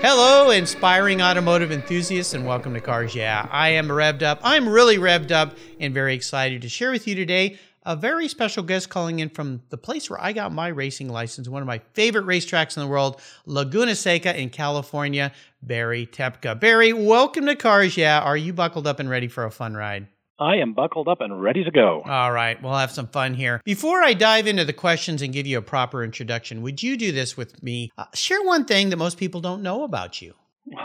Hello, inspiring automotive enthusiasts, and welcome to Cars Yeah. I am revved up. I'm really revved up and very excited to share with you today a very special guest calling in from the place where I got my racing license, one of my favorite racetracks in the world, Laguna Seca in California, Barry Toepke. Barry, welcome to Cars Yeah. Are you buckled up and ready for a fun ride? I am buckled up and ready to go. All right, we'll have some fun here. Before I dive into the questions and give you a proper introduction, would you do this with me? Uh, share one thing that most people don't know about you.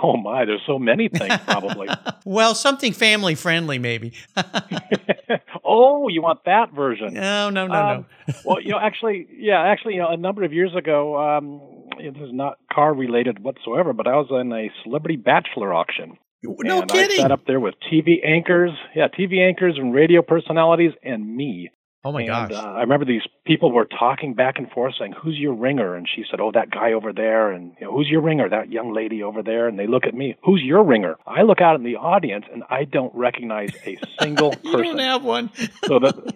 Oh my, there's so many things probably. well, something family friendly, maybe. oh, you want that version? No, no, no, um, no. well, you know, actually, yeah, actually, you know, a number of years ago, um, this is not car related whatsoever, but I was in a celebrity bachelor auction. No and kidding. I sat up there with TV anchors, yeah, TV anchors and radio personalities, and me. Oh my and, gosh! Uh, I remember these people were talking back and forth, saying, "Who's your ringer?" And she said, "Oh, that guy over there." And you know, "Who's your ringer?" That young lady over there. And they look at me, "Who's your ringer?" I look out in the audience, and I don't recognize a single person. you person. don't have one. so that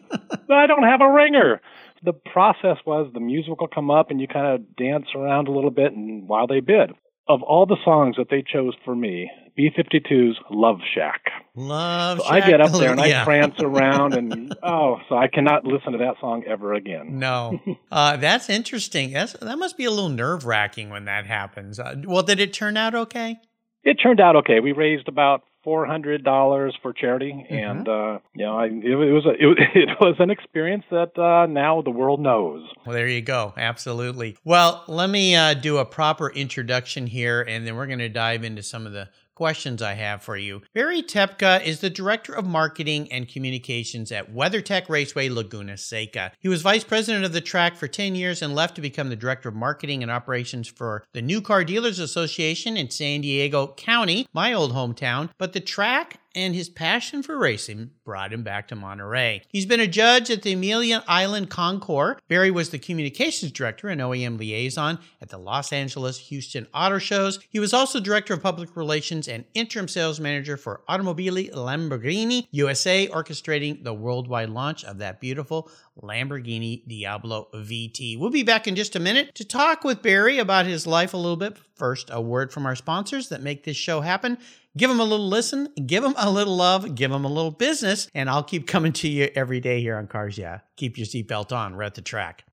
I don't have a ringer. The process was the music will come up, and you kind of dance around a little bit, and while they bid. Of all the songs that they chose for me, B52's Love Shack. Love So Shack. I get up there and yeah. I prance around, and oh, so I cannot listen to that song ever again. No, uh, that's interesting. That's, that must be a little nerve wracking when that happens. Uh, well, did it turn out okay? It turned out okay. We raised about four hundred dollars for charity, Mm-hmm. and uh, you know, I, it, it was a, it, it was an experience that uh, now the world knows. Well, there you go. Absolutely. Well, let me uh, do a proper introduction here, and then we're going to dive into some of the questions I have for you. Barry Toepke is the Director of Marketing and Communications at WeatherTech Raceway Laguna Seca. He was Vice President of the track for 10 years and left to become the Director of Marketing and Operations for the New Car Dealers Association in San Diego County, my old hometown. But the track and his passion for racing brought him back to Monterey. He's been a judge at the Amelia Island Concours. Barry was the communications director and OEM liaison at the Los Angeles Houston Auto Shows. He was also director of public relations and interim sales manager for Automobili Lamborghini USA, orchestrating the worldwide launch of that beautiful Lamborghini Diablo VT. We'll be back in just a minute to talk with Barry about his life a little bit. First, a word from our sponsors that make this show happen. Give them a little listen, give them a little love, give them a little business, and I'll keep coming to you every day here on Cars Yeah. Keep your seatbelt on. We're at the track.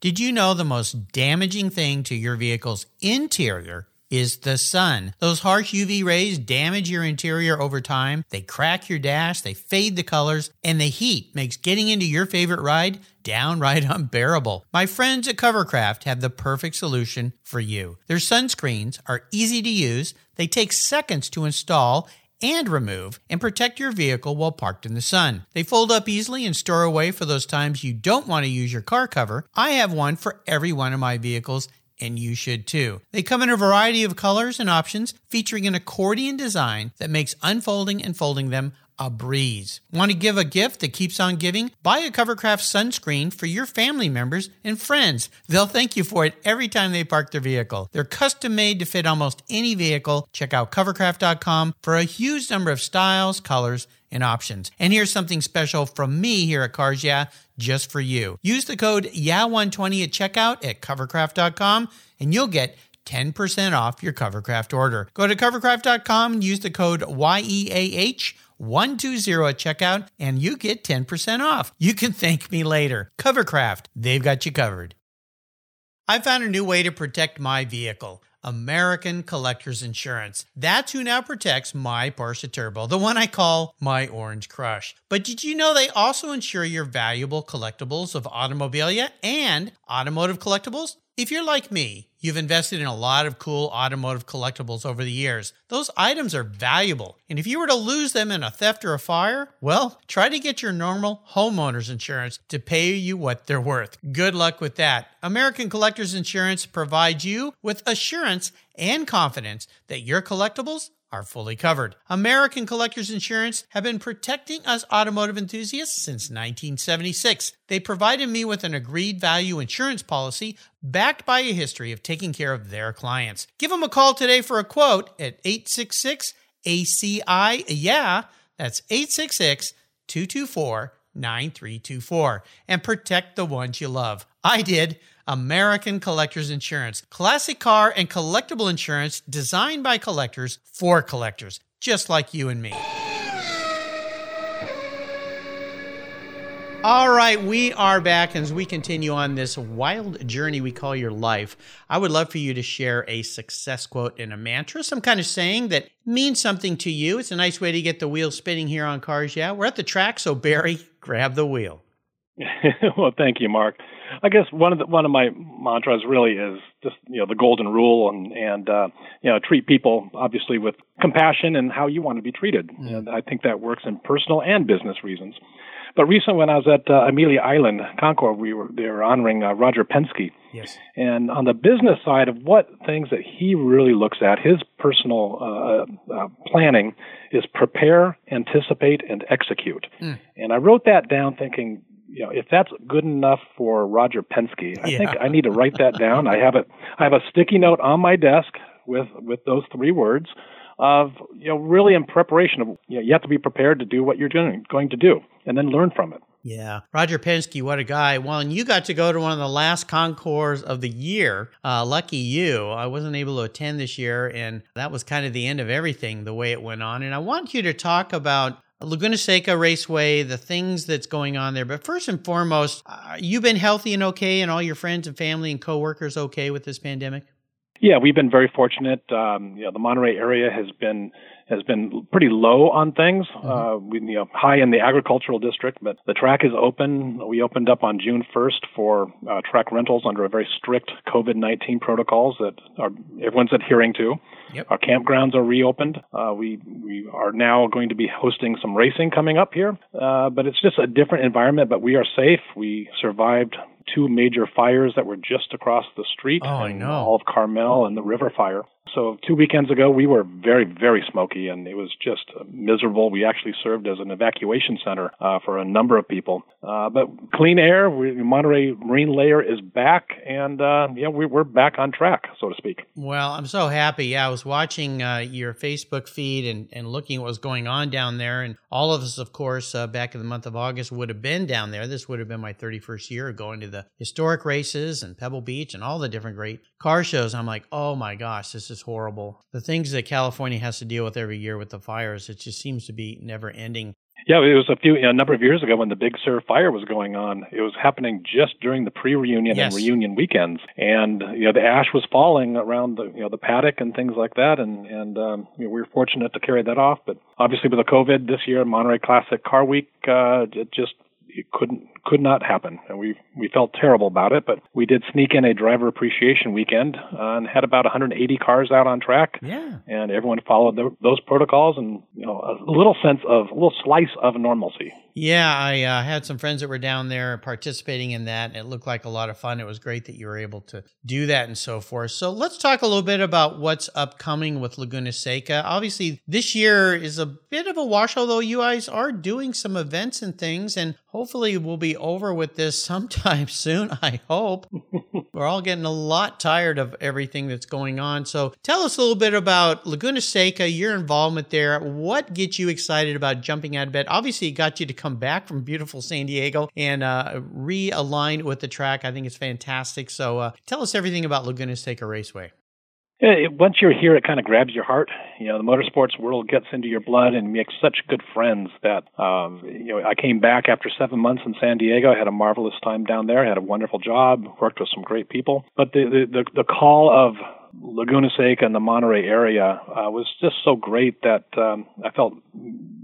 Did you know the most damaging thing to your vehicle's interior is the sun. Those harsh UV rays damage your interior over time. They crack your dash, they fade the colors, and the heat makes getting into your favorite ride downright unbearable. My friends at Covercraft have the perfect solution for you. Their sunscreens are easy to use, they take seconds to install and remove and protect your vehicle while parked in the sun. They fold up easily and store away for those times you don't want to use your car cover. I have one for every one of my vehicles and you should too. They come in a variety of colors and options, featuring an accordion design that makes unfolding and folding them a breeze. Want to give a gift that keeps on giving? Buy a Covercraft sunscreen for your family members and friends. They'll thank you for it every time they park their vehicle. They're custom made to fit almost any vehicle. Check out covercraft.com for a huge number of styles, colors, and options. And here's something special from me here at Cars Yeah, just for you. Use the code YEAH120 at checkout at covercraft.com and you'll get 10% off your Covercraft order. Go to covercraft.com and use the code YEAH120 at checkout and you get 10% off. You can thank me later. Covercraft, they've got you covered. I found a new way to protect my vehicle. American Collectors Insurance. That's who now protects my Porsche Turbo, the one I call my Orange Crush. But did you know they also insure your valuable collectibles of automobilia and automotive collectibles? If you're like me, You've invested in a lot of cool automotive collectibles over the years. Those items are valuable, and if you were to lose them in a theft or a fire, well, try to get your normal homeowner's insurance to pay you what they're worth. Good luck with that. American Collectors Insurance provides you with assurance and confidence that your collectibles are fully covered. American Collectors Insurance have been protecting us automotive enthusiasts since 1976. They provided me with an agreed value insurance policy backed by a history of taking care of their clients. Give them a call today for a quote at 866 ACI. Yeah, that's 866 224 9324 and protect the ones you love. I did. American Collectors Insurance. Classic car and collectible insurance designed by collectors for collectors, just like you and me. All right, we are back as we continue on this wild journey we call your life. I would love for you to share a success quote and a mantra, some kind of saying that means something to you. It's a nice way to get the wheel spinning here on Cars Yeah. We're at the track, so Barry, grab the wheel. well, thank you, Mark. I guess one of the, one of my mantras really is just you know the golden rule and and uh, you know treat people obviously with compassion and how you want to be treated. Mm. And I think that works in personal and business reasons. But recently, when I was at uh, Amelia Island, Concours, we were they were honoring uh, Roger Penske. Yes. And on the business side of what things that he really looks at, his personal uh, uh, planning is prepare, anticipate, and execute. Mm. And I wrote that down, thinking, you know, if that's good enough for Roger Penske, I yeah. think I need to write that down. I have it. I have a sticky note on my desk with with those three words of you know really in preparation of you know you have to be prepared to do what you're doing going to do and then learn from it. Yeah, Roger Penske, what a guy! Well, and you got to go to one of the last concours of the year. Uh, lucky you! I wasn't able to attend this year, and that was kind of the end of everything the way it went on. And I want you to talk about Laguna Seca Raceway, the things that's going on there. But first and foremost, uh, you've been healthy and okay, and all your friends and family and coworkers okay with this pandemic? Yeah, we've been very fortunate. Um, you know, the Monterey area has been has been pretty low on things. Mm-hmm. Uh, we, you know, high in the agricultural district, but the track is open. We opened up on June 1st for uh, track rentals under a very strict COVID-19 protocols that are, everyone's adhering to. Yep. Our campgrounds are reopened. Uh, we we are now going to be hosting some racing coming up here, uh, but it's just a different environment. But we are safe. We survived two major fires that were just across the street. Oh, I know. All of Carmel and the river fire. So two weekends ago, we were very, very smoky, and it was just miserable. We actually served as an evacuation center uh, for a number of people. Uh, but clean air, we, Monterey Marine Layer is back, and uh, yeah, we, are back on track, so to speak. Well, I'm so happy. Yeah, I was watching uh, your Facebook feed and, and looking at what was going on down there, and all of us, of course, uh, back in the month of August would have been down there. This would have been my 31st year going to the historic races and Pebble Beach and all the different great car shows. I'm like, oh my gosh, this is horrible. The things that California has to deal with every year with the fires, it just seems to be never ending. Yeah, it was a few a number of years ago when the Big Sur fire was going on. It was happening just during the pre-reunion yes. and reunion weekends, and you know the ash was falling around the you know the paddock and things like that, and and um, you know, we were fortunate to carry that off. But obviously with the COVID this year, Monterey Classic Car Week, uh, it just it couldn't could not happen, and we we felt terrible about it. But we did sneak in a driver appreciation weekend uh, and had about 180 cars out on track. Yeah, and everyone followed the, those protocols, and you know a little sense of a little slice of normalcy. Yeah, I uh, had some friends that were down there participating in that. And it looked like a lot of fun. It was great that you were able to do that and so forth. So let's talk a little bit about what's upcoming with Laguna Seca. Obviously, this year is a bit of a wash, although you guys are doing some events and things, and hopefully we'll be over with this sometime soon, I hope. We're all getting a lot tired of everything that's going on. So tell us a little bit about Laguna Seca, your involvement there. What gets you excited about jumping out of bed? Obviously, it got you to come back from beautiful San Diego and uh, realign with the track. I think it's fantastic. So uh, tell us everything about Laguna Seca Raceway. Once you're here, it kind of grabs your heart. You know, the motorsports world gets into your blood and makes such good friends that, um, you know, I came back after seven months in San Diego. I had a marvelous time down there. I had a wonderful job, worked with some great people. But the the the, the call of Laguna Seca and the Monterey area uh, was just so great that um, I felt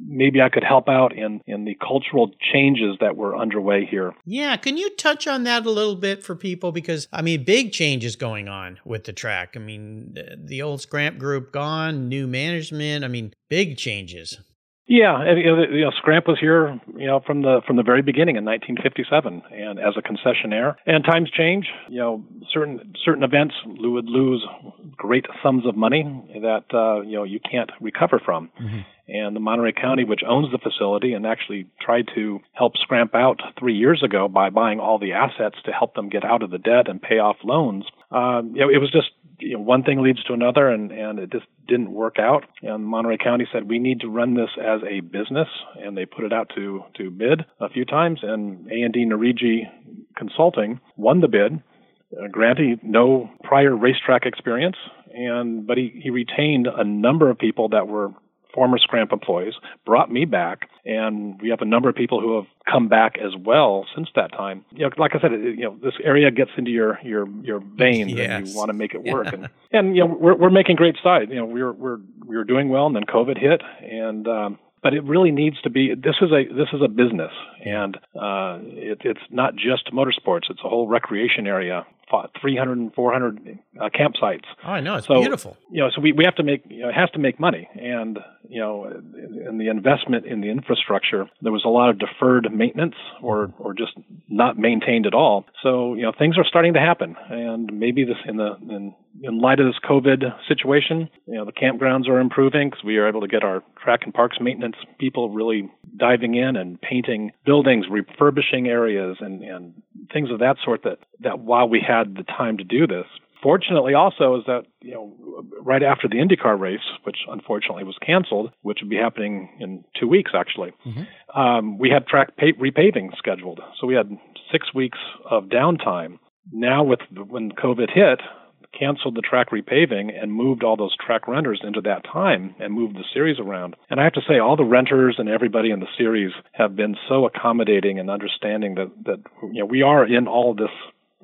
maybe I could help out in, in the cultural changes that were underway here. Yeah, can you touch on that a little bit for people? Because, I mean, big changes going on with the track. I mean, the old Scramp group gone, new management. I mean, big changes. Yeah, and, you know, you know, Scramp was here, you know, from the from the very beginning in 1957, and as a concessionaire. And times change. You know, certain certain events would lose great sums of money that uh, you know you can't recover from. Mm-hmm. And the Monterey County, which owns the facility and actually tried to help Scramp out three years ago by buying all the assets to help them get out of the debt and pay off loans, um, you know, it was just you know, one thing leads to another, and and it just didn't work out. And Monterey County said we need to run this as a business, and they put it out to to bid a few times. And A and D Narigi Consulting won the bid. Uh, granted, no prior racetrack experience, and but he he retained a number of people that were former Scramp employees, brought me back, and we have a number of people who have come back as well since that time. You know, like I said, you know, this area gets into your your your veins, yes. and you want to make it work. and and you know, we're we're making great strides. You know, we're we're we were doing well, and then COVID hit, and um, but it really needs to be this is a this is a business and uh, it, it's not just motorsports it's a whole recreation area 300 and 400 uh, campsites. Oh, I know it's so, beautiful. You know, so we, we have to make you know, it has to make money, and you know, in the investment in the infrastructure, there was a lot of deferred maintenance or or just not maintained at all. So you know, things are starting to happen, and maybe this in the in in light of this COVID situation, you know, the campgrounds are improving because we are able to get our track and parks maintenance people really diving in and painting buildings, refurbishing areas, and and things of that sort. That that while we had the time to do this, fortunately also is that you know right after the IndyCar race, which unfortunately was canceled, which would be happening in two weeks actually, mm-hmm. um, we had track pa- repaving scheduled. So we had six weeks of downtime. Now with when COVID hit, canceled the track repaving and moved all those track renters into that time and moved the series around. And I have to say, all the renters and everybody in the series have been so accommodating and understanding that that you know we are in all this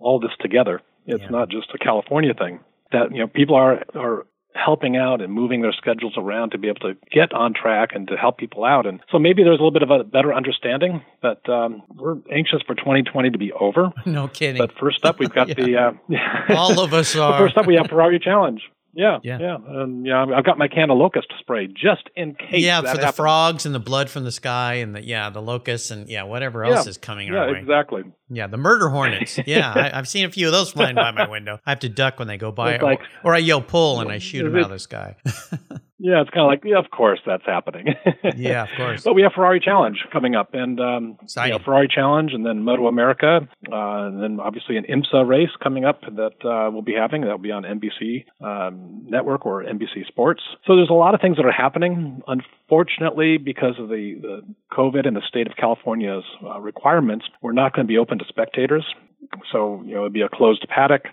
all this together. It's yeah. not just a California thing. That you know people are are helping out and moving their schedules around to be able to get on track and to help people out. And so maybe there's a little bit of a better understanding. But um, we're anxious for 2020 to be over. No kidding. But first up, we've got yeah. the uh, all of us are. first up, we have Ferrari Challenge. Yeah, yeah, yeah. Um, yeah, I've got my can of locust spray just in case. Yeah, for happens. the frogs and the blood from the sky and the yeah the locusts and yeah whatever else yeah, is coming yeah, our way. exactly. Yeah, the murder hornets. Yeah, I, have seen a few of those flying by my window. I have to duck when they go by, or, or, I yell pull and I shoot them out of the sky. Yeah, it's kind of like, yeah, of course that's happening. yeah, of course. But we have Ferrari Challenge coming up, and um, you know, Ferrari Challenge, and then Moto America, uh, and then obviously an IMSA race coming up that uh, we'll be having. That'll be on NBC um, Network or NBC Sports. So there's a lot of things that are happening. Unfortunately, because of the, the COVID and the state of California's uh, requirements, we're not going to be open to spectators. So you know, it'll be a closed paddock.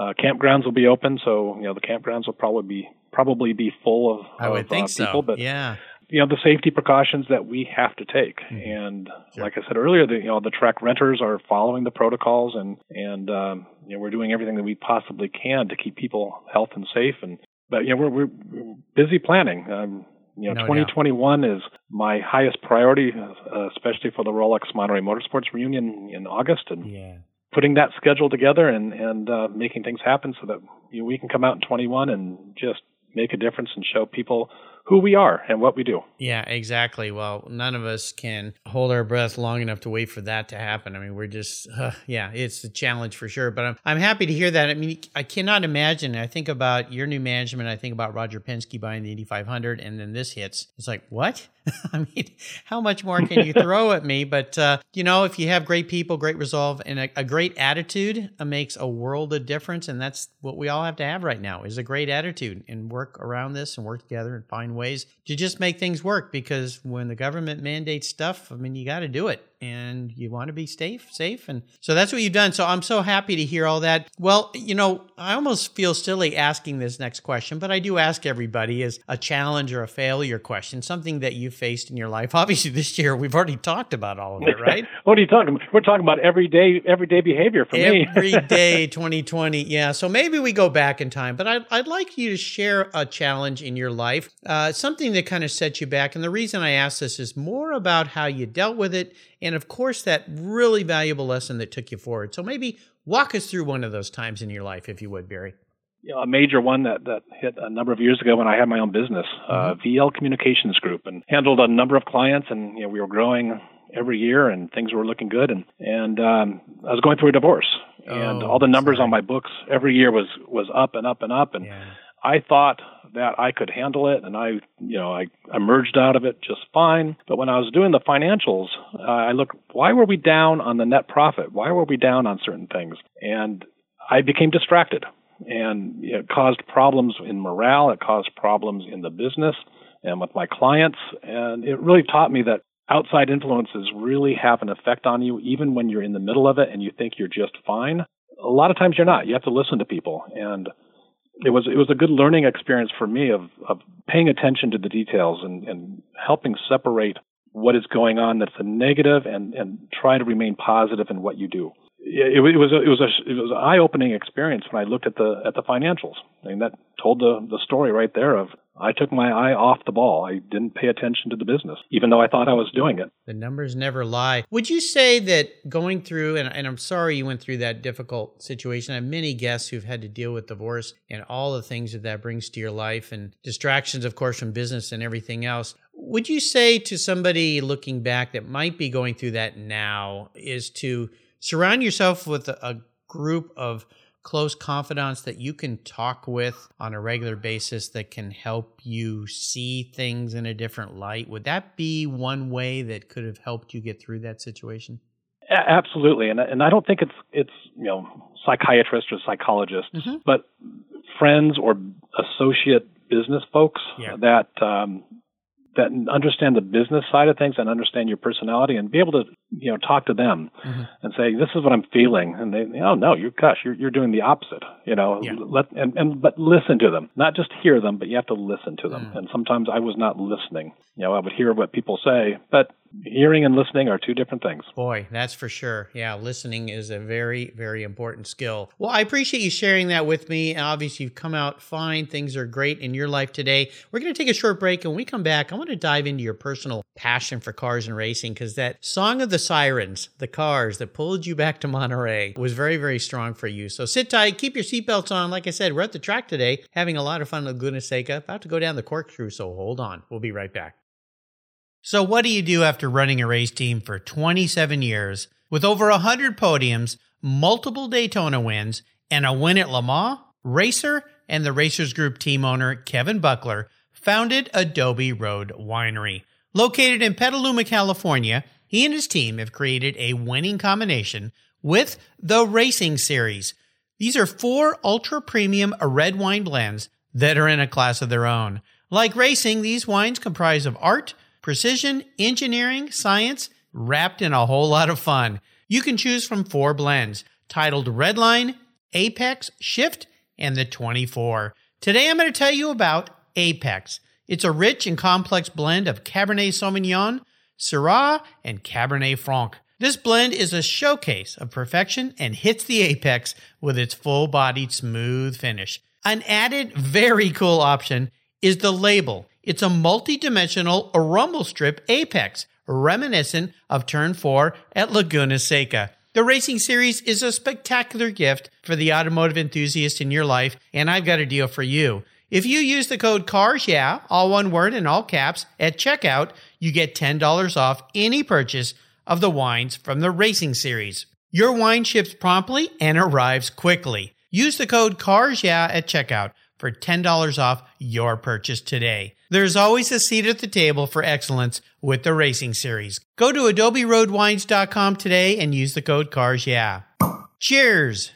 Uh, campgrounds will be open, so you know the campgrounds will probably be probably be full of, I would of, think uh, people, so. but yeah. You know the safety precautions that we have to take, Mm-hmm. and Sure. like I said earlier, the you know the track renters are following the protocols, and and um, you know we're doing everything that we possibly can to keep people health and safe. And but you know we're we're, we're busy planning. Um, you know, No doubt. 2021 is my highest priority, uh, especially for the Rolex Monterey Motorsports reunion in August, and Yeah. putting that schedule together and and uh, making things happen so that you know, we can come out in 21 and just make a difference and show people who we are and what we do. Yeah, exactly. Well, none of us can hold our breath long enough to wait for that to happen. I mean, we're just, uh, yeah, it's a challenge for sure. But I'm, I'm happy to hear that. I mean, I cannot imagine. I think about your new management. I think about Roger Penske buying the Indy 500, and then this hits. It's like, what? I mean, how much more can you throw at me? But, uh, you know, if you have great people, great resolve, and a, a great attitude, it makes a world of difference. And that's what we all have to have right now is a great attitude and work around this and work together and find ways to just make things work because when the government mandates stuff, I mean, you got to do it. And you want to be safe, safe. And so that's what you've done. So I'm so happy to hear all that. Well, you know, I almost feel silly asking this next question, but I do ask everybody as a challenge or a failure question, something that you faced in your life. Obviously, this year we've already talked about all of it, right? what are you talking about? We're talking about everyday, everyday behavior for Every me. Every day, 2020. Yeah. So maybe we go back in time, but I'd, I'd like you to share a challenge in your life, uh, something that kind of set you back. And the reason I ask this is more about how you dealt with it. And of course, that really valuable lesson that took you forward. So maybe walk us through one of those times in your life, if you would, Barry. You know, a major one that, that hit a number of years ago when I had my own business, uh, mm-hmm. VL Communications Group, and handled a number of clients, and you know, we were growing every year, and things were looking good, and and um, I was going through a divorce, and oh, all the numbers sorry. on my books every year was was up and up and up, and yeah. I thought that I could handle it, and I, you know, I emerged out of it just fine. But when I was doing the financials, uh, I looked, why were we down on the net profit? Why were we down on certain things? And I became distracted, and it caused problems in morale. It caused problems in the business and with my clients, and it really taught me that outside influences really have an effect on you, even when you're in the middle of it and you think you're just fine. A lot of times you're not. You have to listen to people and it was it was a good learning experience for me of of paying attention to the details and and helping separate what is going on that's a negative and and try to remain positive in what you do. It, it was a, it was a it was an eye opening experience when I looked at the at the financials. I mean that told the the story right there of I took my eye off the ball. I didn't pay attention to the business, even though I thought I was doing it. The numbers never lie. Would you say that going through, and, and I'm sorry you went through that difficult situation. I have many guests who've had to deal with divorce and all the things that that brings to your life and distractions, of course, from business and everything else. Would you say to somebody looking back that might be going through that now is to surround yourself with a, a group of close confidants that you can talk with on a regular basis that can help you see things in a different light. Would that be one way that could have helped you get through that situation? Absolutely, and and I don't think it's it's you know psychiatrists or psychologists, mm-hmm. but friends or associate business folks yeah. that um, that understand the business side of things and understand your personality and be able to you know talk to them mm-hmm. and say this is what I'm feeling and they oh no you gosh you're you're doing the opposite you know yeah. let and, and but listen to them not just hear them but you have to listen to them mm. and sometimes I was not listening you know I would hear what people say but hearing and listening are two different things. Boy, that's for sure. Yeah, listening is a very, very important skill. Well, I appreciate you sharing that with me. Obviously, you've come out fine. Things are great in your life today. We're going to take a short break. And when we come back, I want to dive into your personal passion for cars and racing because that song of the sirens, the cars that pulled you back to Monterey, was very, very strong for you. So sit tight, keep your seatbelts on. Like I said, we're at the track today, having a lot of fun, goodness sake. About to go down the corkscrew, so hold on. We'll be right back. So, what do you do after running a race team for 27 years with over 100 podiums, multiple Daytona wins, and a win at Le Mans? Racer and the Racers Group team owner Kevin Buckler founded Adobe Road Winery. Located in Petaluma, California, he and his team have created a winning combination with the Racing Series. These are four ultra premium red wine blends that are in a class of their own. Like racing, these wines comprise of art, precision, engineering, science, wrapped in a whole lot of fun. You can choose from four blends titled Redline, Apex, Shift, and the 24. Today I'm going to tell you about Apex. It's a rich and complex blend of Cabernet Sauvignon, Syrah, and Cabernet Franc. This blend is a showcase of perfection and hits the apex with its full bodied smooth finish. An added very cool option is the label it's a multi-dimensional rumble strip apex, reminiscent of Turn 4 at Laguna Seca. The racing series is a spectacular gift for the automotive enthusiast in your life, and I've got a deal for you. If you use the code CARS, yeah, all one word in all caps, at checkout, you get $10 off any purchase of the wines from the racing series. Your wine ships promptly and arrives quickly. Use the code CARS, yeah, at checkout for $10 off your purchase today. There's always a seat at the table for excellence with the Racing Series. Go to adoberoadwines.com today and use the code CARS yeah. Cheers!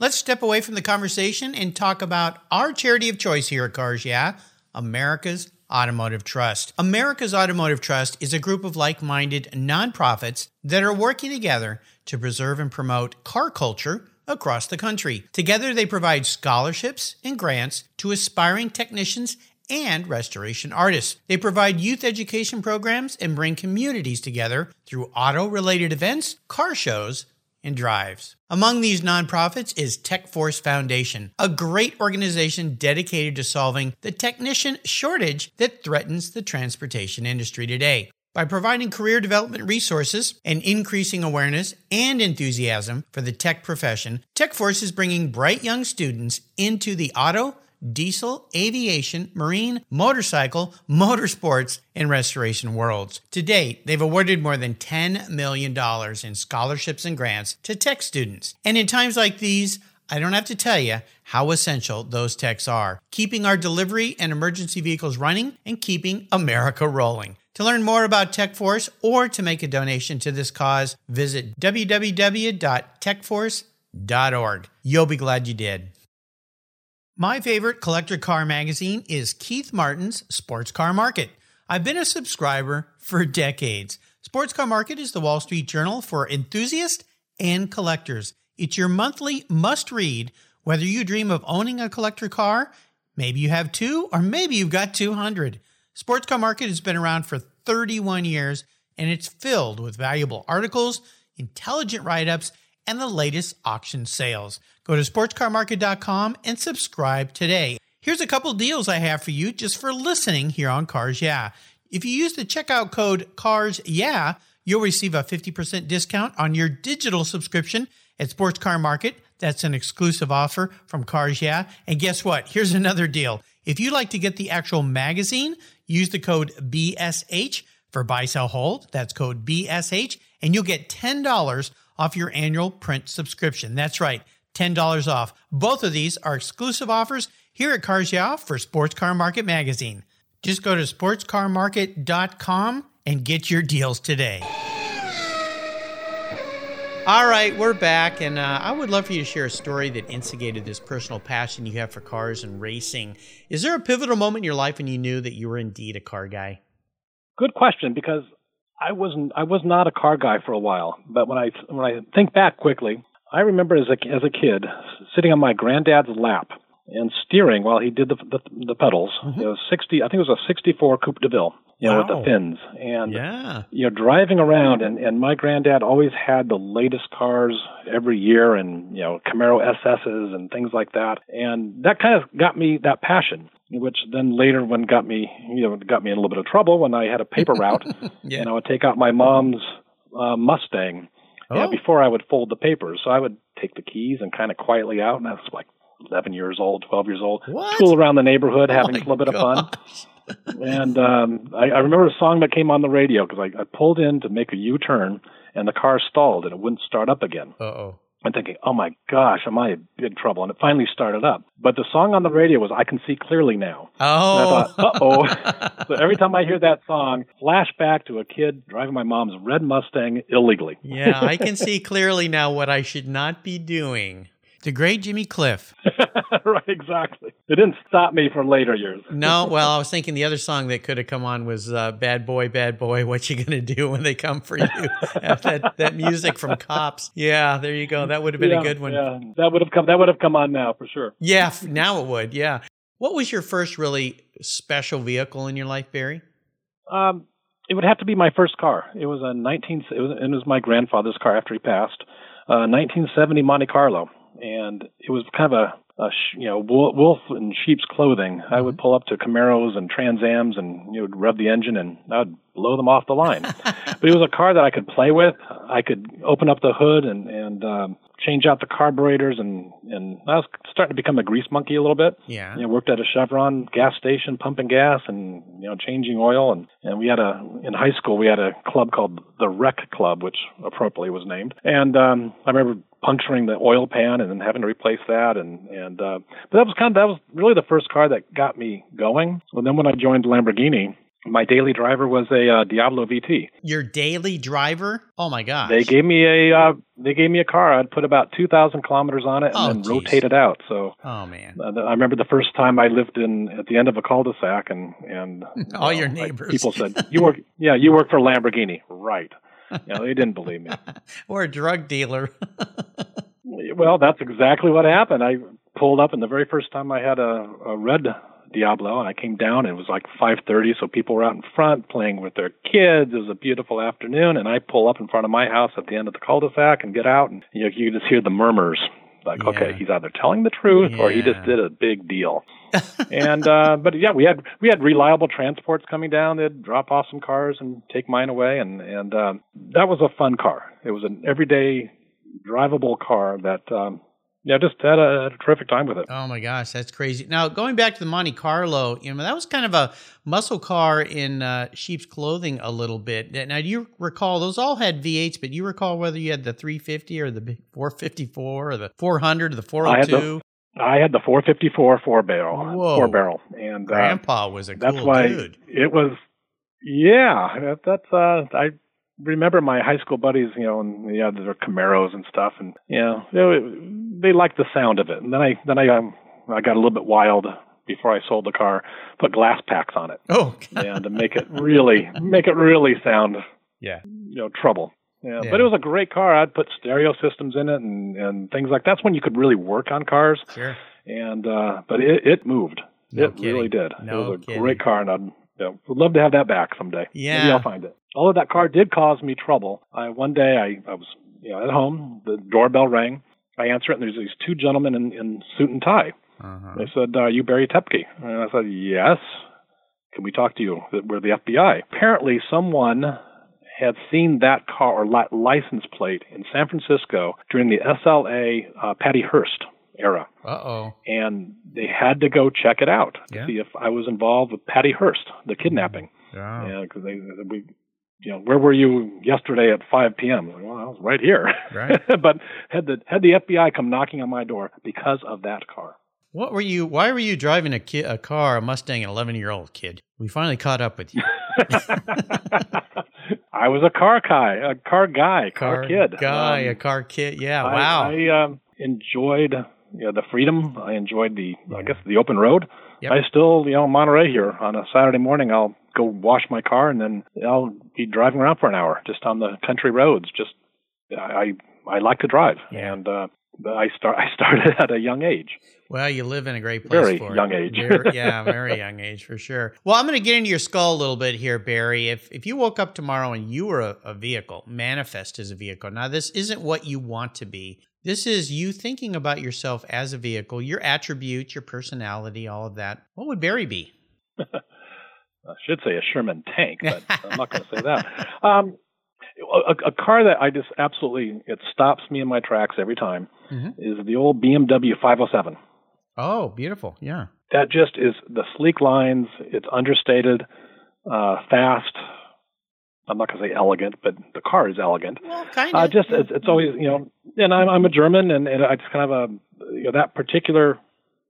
Let's step away from the conversation and talk about our charity of choice here at Cars Yeah, America's Automotive Trust. America's Automotive Trust is a group of like minded nonprofits that are working together to preserve and promote car culture across the country. Together, they provide scholarships and grants to aspiring technicians and restoration artists. They provide youth education programs and bring communities together through auto related events, car shows, and drives. Among these nonprofits is TechForce Foundation, a great organization dedicated to solving the technician shortage that threatens the transportation industry today. By providing career development resources and increasing awareness and enthusiasm for the tech profession, TechForce is bringing bright young students into the auto, diesel, aviation, marine, motorcycle, motorsports, and restoration worlds. To date, they've awarded more than $10 million in scholarships and grants to tech students. And in times like these, I don't have to tell you how essential those techs are, keeping our delivery and emergency vehicles running and keeping America rolling. To learn more about TechForce or to make a donation to this cause, visit www.techforce.org. You'll be glad you did. My favorite collector car magazine is Keith Martin's Sports Car Market. I've been a subscriber for decades. Sports Car Market is the Wall Street Journal for enthusiasts and collectors. It's your monthly must read, whether you dream of owning a collector car, maybe you have two, or maybe you've got 200. Sports Car Market has been around for 31 years and it's filled with valuable articles, intelligent write ups, and the latest auction sales. Go to sportscarmarket.com and subscribe today. Here's a couple deals I have for you just for listening here on Cars Yeah. If you use the checkout code CARS Yeah, you'll receive a 50% discount on your digital subscription at Sports Car Market. That's an exclusive offer from Cars Yeah. And guess what? Here's another deal. If you'd like to get the actual magazine, use the code BSH for buy, sell, hold. That's code BSH, and you'll get $10 off your annual print subscription. That's right, $10 off. Both of these are exclusive offers here at Cars Yeah for Sports Car Market Magazine. Just go to sportscarmarket.com and get your deals today. All right, we're back, and uh, I would love for you to share a story that instigated this personal passion you have for cars and racing. Is there a pivotal moment in your life when you knew that you were indeed a car guy? Good question, because I wasn't. I was not a car guy for a while, but when I when I think back quickly, I remember as a as a kid sitting on my granddad's lap and steering while he did the the, the pedals. Mhm. It was sixty. I think it was a '64 Coupe de Ville, you know, with the fins, and Yeah. you know, driving around, and and my granddad always had the latest cars every year, and you know, Camaro SSs and things like that, and that kind of got me that passion. Which then later, when got me, you know, got me in a little bit of trouble when I had a paper route, Yeah. and I would take out my mom's uh, Mustang, yeah, Oh. before I would fold the papers. So I would take the keys and kind of quietly out, and I was like 11 years old, 12 years old, What? school around the neighborhood, having Oh a little bit of fun. And um, I, I remember a song that came on the radio because I, I pulled in to make a U-turn, and the car stalled and it wouldn't start up again. Uh-oh. I'm thinking, oh my gosh, am I in big trouble? And it finally started up. But the song on the radio was "I Can See Clearly Now." Oh. And I thought, uh-oh. So every time I hear that song, flashback to a kid driving my mom's red Mustang illegally. yeah, I can see clearly now what I should not be doing. The great Jimmy Cliff. right, exactly. It didn't stop me for later years. No, well, I was thinking the other song that could have come on was uh, "Bad Boy, Bad Boy, What You Gonna Do When They Come for You?" that that music from Cops. Yeah, there you go. That would have been yeah, a good one. Yeah, that would have come. That would have come on now for sure. Yeah, now it would. Yeah. What was your first really special vehicle in your life, Barry? Um, it would have to be my first car. It was a 19. It was, it was my grandfather's car after he passed. Uh, 1970 Monte Carlo, and it was kind of a, a sh- you know wolf, wolf in sheep's clothing. I would pull up to Camaros and Trans Ams and you know rub the engine and I would blow them off the line. but it was a car that I could play with. I could open up the hood and and um, change out the carburetors and and I was starting to become a grease monkey a little bit. Yeah. You know, worked at a Chevron gas station pumping gas and you know changing oil and and we had a in high school we had a club called the Rec Club which appropriately was named and um I remember puncturing the oil pan and then having to replace that and and uh but that was kind of that was really the first car that got me going and then when I joined Lamborghini My daily driver was a uh, Diablo VT. Your daily driver? Oh my gosh! They gave me a uh, they gave me a car. I'd put about two thousand kilometers on it and Oh, then geez. rotate it out. So oh man! uh, I remember the first time I lived in at the end of a cul-de-sac, and and All you your know, neighbors. people said you work yeah you work for Lamborghini, right? You know, they didn't believe me. or a drug dealer. Well, that's exactly what happened. I pulled up, and the very first time I had a, a red Diablo, and I came down, and it was like 5:30, so people were out in front playing with their kids. It was a beautiful afternoon, and I pull up in front of my house at the end of the cul-de-sac and get out, and you know, you just hear the murmurs, like, Yeah. okay, he's either telling the truth or he just did a big deal. and uh but yeah, we had we had reliable transports coming down. They'd drop off some cars and take mine away, and and um, that was a fun car. It was an everyday drivable car that um yeah just had a, had a terrific time with it. Oh my gosh, that's crazy. Now going back to the Monte Carlo, you know that was kind of a muscle car in uh, sheep's clothing a little bit. Now do you recall those all had V8s, but you recall whether you had the 350 or the 454 or the 400 or the I had 402? I had the 454 four barrel, Whoa. four barrel, and uh, Grandpa was a that's cool why dude. it was. Yeah, that, that's uh, I remember my high school buddies, you know, and yeah, their Camaros and stuff, and you know, they, they liked the sound of it. And then I then I um, I got a little bit wild before I sold the car, put glass packs on it, Oh, and to make it really make it really sound, yeah. you know, trouble. Yeah, Yeah. but it was a great car. I'd put stereo systems in it and and things like that's when you could really work on cars. Sure. And uh but it it moved. No it really did. No it was a kidding. great car, and I'd know, would love to have that back someday. Yeah. Maybe I'll find it. Although that car did cause me trouble. I one day I, I was you know at home. The doorbell rang. I answer it, and there's these two gentlemen in, in suit and tie. Uh-huh. They said, "Are you Barry Toepke?" And I said, "Yes." Can we talk to you? We're the FBI. Apparently, someone had seen that car or li- license plate in San Francisco during the SLA uh, Patty Hearst era Uh-oh. and they had to go check it out to Yeah. see if I was involved with Patty Hearst, the kidnapping. Yeah. Yeah, because they we, you know, where were you yesterday at 5 p.m.? Like, well, I was right here. Right. but had the had the FBI come knocking on my door because of that car. What were you? Why were you driving a ki- a car, a Mustang, an 11 year old kid? We finally caught up with you. I was a car guy, a car guy, car, kid, guy, a Um, car kid. Yeah, I- wow. I, um, enjoyed you know, the freedom. I enjoyed the, I guess, the open road. Yep. I still, you know, Monterey here on a Saturday morning, I'll go wash my car and then I'll be driving around for an hour just on the country roads. Just, I, I like to drive, Yeah. and uh, but I start, I started at a young age. Well, you live in a great place Very for it. young age. Very- yeah, very young age for sure. Well, I'm going to get into your skull a little bit here, Barry. If if you woke up tomorrow and you were a, a vehicle, manifest as a vehicle. Now, this isn't what you want to be. This is you thinking about yourself as a vehicle, your attributes, your personality, all of that. What would Barry be? I should say a Sherman tank, but I'm not going to say that. Um, a, a car that I just absolutely it stops me in my tracks every time Mhm. is the old BMW 507. Oh, beautiful. Yeah. That just is the sleek lines. It's understated, uh, fast. I'm not going to say elegant, but the car is elegant. Well, kind Uh, of. just it's, it's always you know, and I'm I'm a German, and, and I just kind of a you know that particular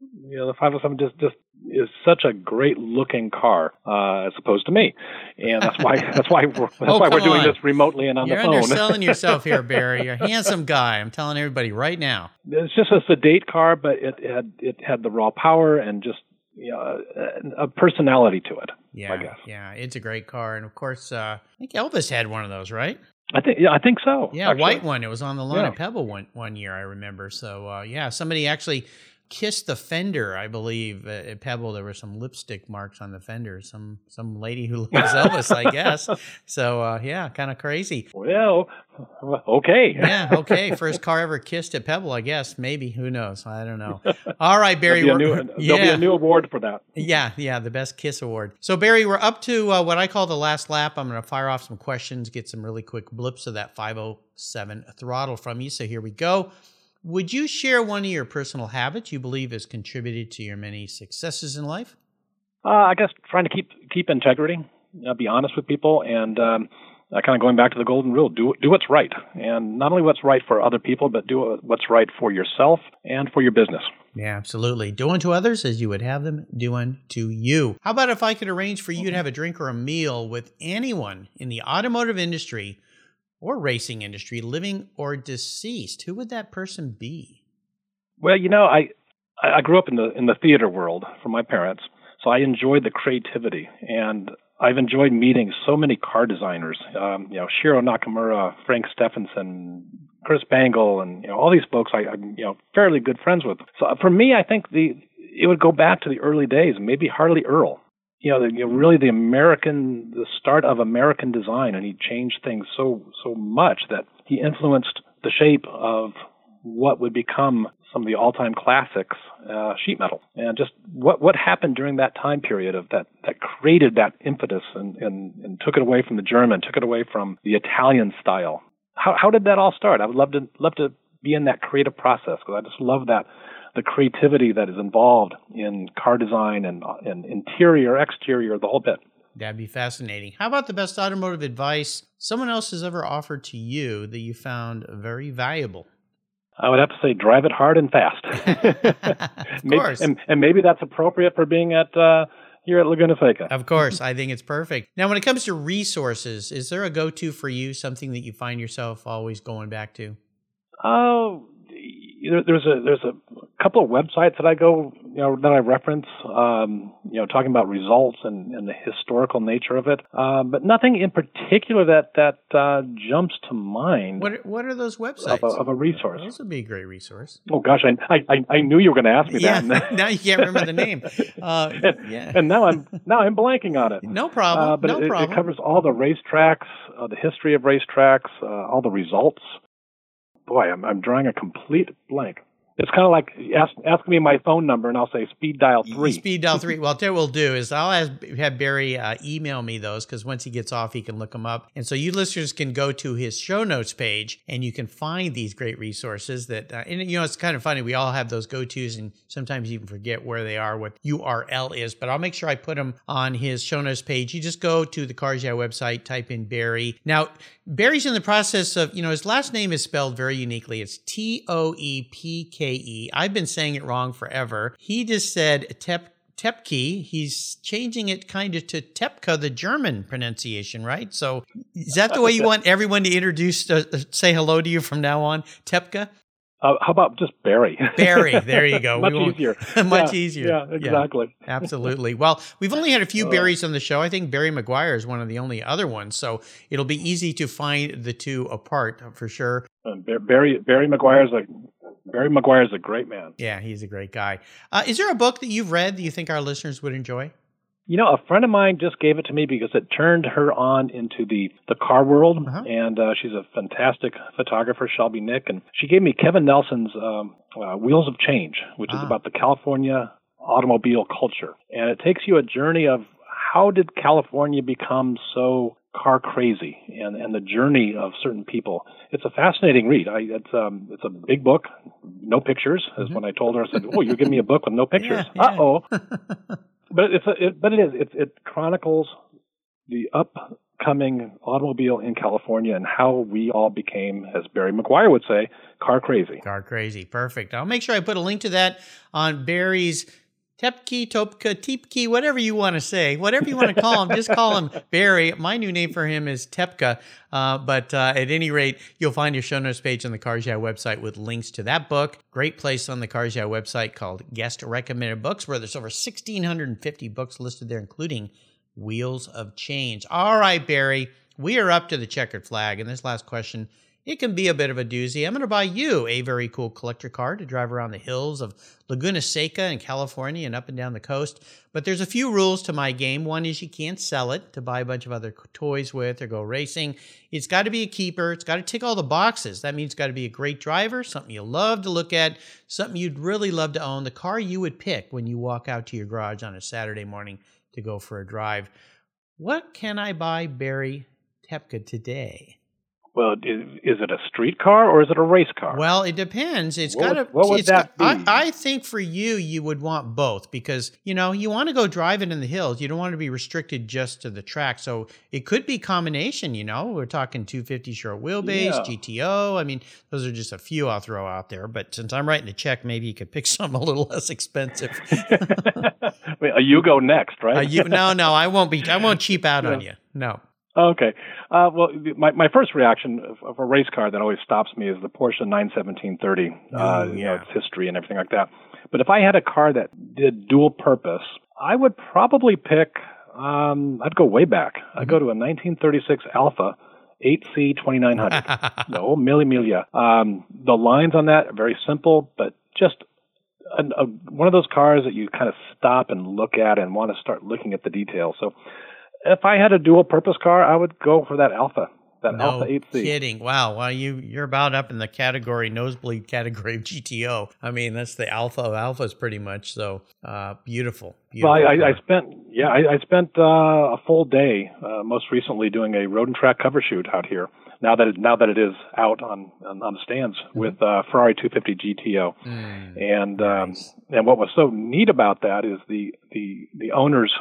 you know the 507 just just is such a great looking car uh, as opposed to me, and that's why that's why we're, that's Oh, why we're doing on. this remotely and on You're the phone. You're underselling yourself here, Barry. You're a handsome guy. I'm telling everybody right now. it's just a sedate car, but it had it had the raw power and just you know, a, a personality to it. Yeah, I guess. yeah, it's a great car, and of course, uh, I think Elvis had one of those, right? I think yeah, I think so. Yeah, actually. white one. It was on the lawn Yeah. at Pebble one one year. I remember. So uh, yeah, somebody actually kissed the fender. I believe uh, at Pebble there were some lipstick marks on the fender. Some some lady who loves Elvis, I guess. So uh, yeah, kind of crazy. Well, okay. Yeah, okay. First car ever kissed at Pebble, I guess. Maybe who knows? I don't know. All right, Barry. There'll be, a new, there'll be a new award for that. Yeah, yeah, the best kiss award. So Barry, we're up to uh, what I call the last lap. I'm going to fire off some questions, get some really quick blips of that 507 throttle from you. So here we go. Would you share one of your personal habits you believe has contributed to your many successes in life? Uh, I guess trying to keep keep integrity, uh, be honest with people, and um, uh, kind of going back to the golden rule: do do what's right, and not only what's right for other people, but do what's right for yourself and for your business. Yeah, absolutely. Do unto others as you would have them do unto you. How about if I could arrange for you to have a drink or a meal with anyone in the automotive industry or racing industry, living or deceased? Who would that person be? Well, you know, I I grew up in the in the theater world from my parents, so I enjoyed the creativity and I've enjoyed meeting so many car designers. Um, you know, Shiro Nakamura, Frank Stephenson, Chris Bangle, and you know all these folks I, I'm you know fairly good friends with. So uh, for me, I think the it would go back to the early days, maybe Harley Earl. You know, the, you know, really the American, the start of American design, and he changed things so so much that he influenced the shape of what would become some of the all-time classics, uh, sheet metal, and just what what happened during that time period of that that created that impetus and, and and took it away from the German, took it away from the Italian style. How how did that all start? I would love to love to be in that creative process because I just love that the creativity that is involved in car design and, and interior, exterior, the whole bit. That'd be fascinating. How about the best automotive advice someone else has ever offered to you that you found very valuable? I would have to say drive it hard and fast. of maybe, course. And, and, maybe that's appropriate for being at uh, here at Laguna Seca. Of course. I think it's perfect. Now, when it comes to resources, is there a go to for you, something that you find yourself always going back to? Oh, there's a there's a couple of websites that I go you know that I reference um, you know talking about results and, and the historical nature of it, uh, but nothing in particular that that uh, jumps to mind. What what are those websites of a, of a resource? Those would be a great resource. Oh gosh, I I, I knew you were going to ask me yeah, that. now you can't remember the name. Uh, and, yeah. and now I'm now I'm blanking on it. No problem. Uh, but no it, problem. it covers all the racetracks, uh, the history of racetracks, uh, all the results. Boy, I'm I'm drawing a complete blank. It's kind of like ask ask me my phone number and I'll say speed dial three. Speed dial three. Well, what we'll do is I'll ask, have Barry uh, email me those because once he gets off, he can look them up. And so you listeners can go to his show notes page and you can find these great resources that, uh, and you know, it's kind of funny. We all have those go tos and sometimes even forget where they are, what URL is, but I'll make sure I put them on his show notes page. You just go to the Cars Yeah website, type in Barry. Now, Barry's in the process of, you know, his last name is spelled very uniquely. It's T O E P K E. I've been saying it wrong forever. He just said Tep Tepke. He's changing it kind of to Tepka, the German pronunciation, right? So is that the way you want everyone to introduce, uh, say hello to you from now on? Tepka? Uh, how about just Barry? Barry, there you go. much easier. much yeah, easier. Yeah, exactly. Yeah, absolutely. Well, we've only had a few Barrys on the show. I think Barry McGuire is one of the only other ones, so it'll be easy to find the two apart for sure. Um, Barry Barry is a Barry McGuire is a great man. Yeah, he's a great guy. Uh, is there a book that you've read that you think our listeners would enjoy? You know, a friend of mine just gave it to me because it turned her on into the the car world, Uh-huh. and uh, she's a fantastic photographer, Shelby Nick, and she gave me Kevin Nelson's um, uh, Wheels of Change, which Ah. is about the California automobile culture, and it takes you a journey of how did California become so car crazy, and and the journey of certain people. It's a fascinating read. I, it's um it's a big book, no pictures. As when I told her, I said, "Oh, you're giving me a book with no pictures." Mm-hmm. Yeah, yeah. Uh oh. but it's a, it, but it is it, it chronicles the upcoming automobile in California and how we all became, as Barry McGuire would say, car crazy. Car crazy. Perfect. I'll make sure I put a link to that on Barry's Tepke, Topka, Teepke, whatever you want to say, whatever you want to call him, just call him Barry. My new name for him is Tepka. Uh, but uh, at any rate, you'll find your show notes page on the Cars Yeah website with links to that book. Great place on the Cars Yeah website called Guest Recommended Books, where there's over 1,650 books listed there, including Wheels of Change. All right, Barry, we are up to the checkered flag. And this last question, it can be a bit of a doozy. I'm going to buy you a very cool collector car to drive around the hills of Laguna Seca in California and up and down the coast. But there's a few rules to my game. One is you can't sell it to buy a bunch of other toys with or go racing. It's got to be a keeper. It's got to tick all the boxes. That means it's got to be a great driver, something you love to look at, something you'd really love to own, the car you would pick when you walk out to your garage on a Saturday morning to go for a drive. What can I buy Barry Tepka today? Well, is, it a street car or is it a race car? Well, it depends. It's got to. what would that be? I, I think for you, you would want both because you know you want to go driving in the hills. You don't want to be restricted just to the track. So it could be combination. You know, we're talking 250 short wheelbase, Yeah. GTO. I mean, those are just a few I'll throw out there. But since I'm writing the check, maybe you could pick something a little less expensive. Wait, you go next, right? Uh, you, no, no, I won't be. I won't cheap out on you. No. Okay. Uh, well, my, my first reaction of, a race car that always stops me is the Porsche 91730. uh, Ooh, You know, yeah. its history and everything like that. But if I had a car that did dual purpose, I would probably pick. Um, I'd go way back. I'd go to a 1936 Alfa 8C 2900. no, Milia. Um, the lines on that are very simple, but just a, a, one of those cars that you kind of stop and look at and want to start looking at the details. So if I had a dual purpose car, I would go for that Alfa, that no Alfa 8C. kidding. Wow. Well, you you're about up in the category nosebleed category of GTO. I mean, that's the alpha of alphas, pretty much. So uh, beautiful. Well, beautiful I, I, I spent yeah, I, I spent uh, a full day uh, most recently doing a road and track cover shoot out here. Now that it, now that it is out on on, on the stands with uh, Ferrari 250 GTO, Mm, and um, and what was so neat about that is the the the owner's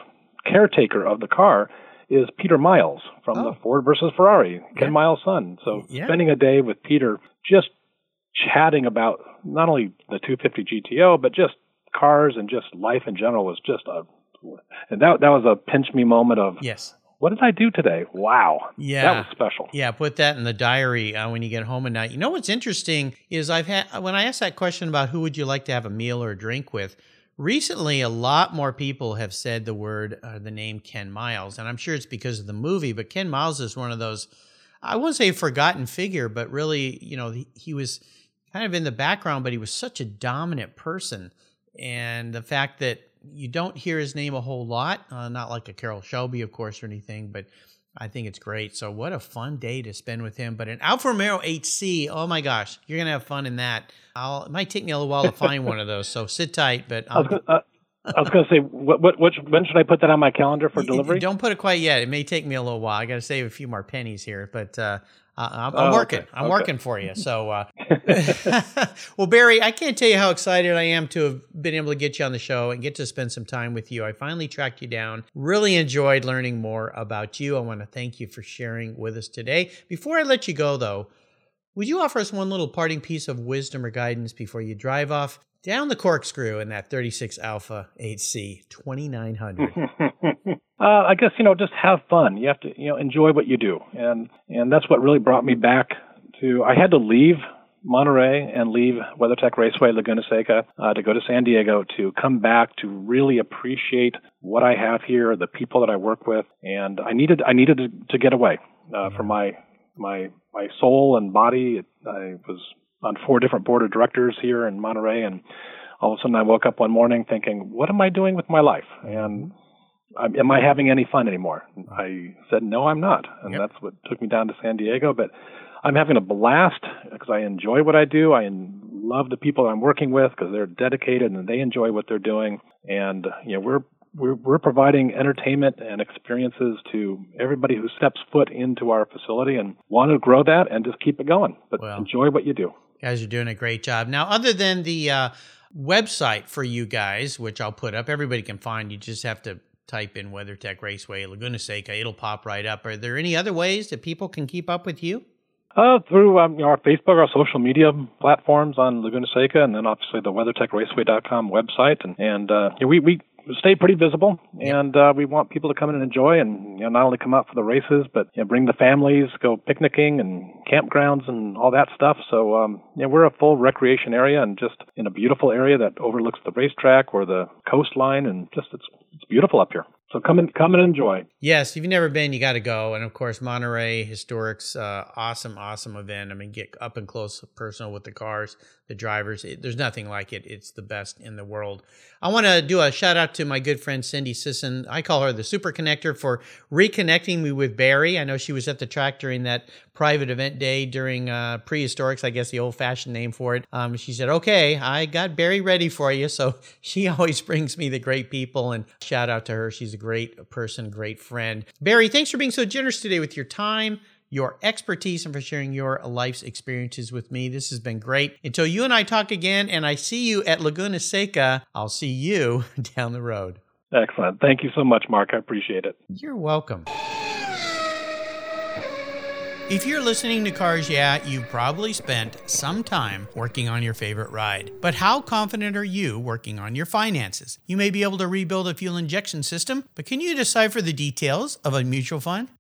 caretaker of the car is Peter Miles from Oh. the Ford versus Ferrari, Ken Yeah. Miles' son. So Yeah. spending a day with Peter, just chatting about not only the 250 GTO but just cars and just life in general was just a and that that was a pinch me moment of Yes. what did I do today? Wow, Yeah. that was special. Yeah, put that in the diary uh, when you get home at night. You know what's interesting is I've had when I asked that question about who would you like to have a meal or a drink with. Recently, a lot more people have said the word, uh, the name Ken Miles, and I'm sure it's because of the movie. But Ken Miles is one of those, I won't say a forgotten figure, but really, you know, he, he was kind of in the background, but he was such a dominant person, and the fact that you don't hear his name a whole lot, uh, not like a Carroll Shelby, of course, or anything, but I think it's great. So what a fun day to spend with him. But an Alfa Romeo 8C, oh my gosh, you're gonna have fun in that. I'll, it might take me a little while to find one of those, so sit tight. But I was um, uh, I was going to say, what, what, which, when should I put that on my calendar for delivery? Don't put it quite yet. It may take me a little while. I got to save a few more pennies here, but uh, I- I'm, I'm Oh, working. okay. I'm Okay. working for you. So, uh, well, Barry, I can't tell you how excited I am to have been able to get you on the show and get to spend some time with you. I finally tracked you down. Really enjoyed learning more about you. I want to thank you for sharing with us today. Before I let you go, though, would you offer us one little parting piece of wisdom or guidance before you drive off down the corkscrew in that 36 Alfa 8C 2900? uh, I guess you know, just have fun. You have to, you know, enjoy what you do, and and that's what really brought me back to. I had to leave Monterey and leave WeatherTech Raceway Laguna Seca uh, to go to San Diego to come back to really appreciate what I have here, the people that I work with, and I needed I needed to, to get away uh, from my my my soul and body. I was on four different board of directors here in Monterey, and all of a sudden I woke up one morning thinking, what am I doing with my life? And am I having any fun anymore? I said, no, I'm not. And Yep. that's what took me down to San Diego. But I'm having a blast because I enjoy what I do. I love the people I'm working with because they're dedicated and they enjoy what they're doing. And, you know, we're, we're, we're providing entertainment and experiences to everybody who steps foot into our facility and want to grow that and just keep it going. But Well. enjoy what you do. Guys are doing a great job. Now, other than the uh, website for you guys, which I'll put up, everybody can find. You just have to type in WeatherTech Raceway Laguna Seca. It'll pop right up. Are there any other ways that people can keep up with you? Uh, through um, our Facebook, our social media platforms on Laguna Seca, and then obviously the WeatherTechRaceway.com website, and and uh, we we stay pretty visible, and uh, we want people to come in and enjoy, and you know, not only come out for the races, but you know, bring the families, go picnicking and campgrounds and all that stuff. So um, yeah, we're a full recreation area, and just in a beautiful area that overlooks the racetrack or the coastline, and just it's it's beautiful up here. So come and come and enjoy. Yes, if you've never been, you got to go. And of course, Monterey Historic's uh, awesome, awesome event. I mean, get up and close, personal with the cars, the drivers. It, there's nothing like it. It's the best in the world. I want to do a shout out to my good friend Cindy Sisson. I call her the Super Connector for reconnecting me with Barry. I know she was at the track during that private event day during uh, prehistorics, I guess the old fashioned name for it. Um, she said, "Okay, I got Barry ready for you." So she always brings me the great people, and shout out to her. She's a great person, great friend. Barry, thanks for being so generous today with your time, your expertise and for sharing your life's experiences with me. This has been great. Until you and I talk again and I see you at Laguna Seca, I'll see you down the road. Excellent. Thank you so much, Mark. I appreciate it. You're welcome. If you're listening to Cars Yeah, you've probably spent some time working on your favorite ride. But how confident are you working on your finances? You may be able to rebuild a fuel injection system, but can you decipher the details of a mutual fund?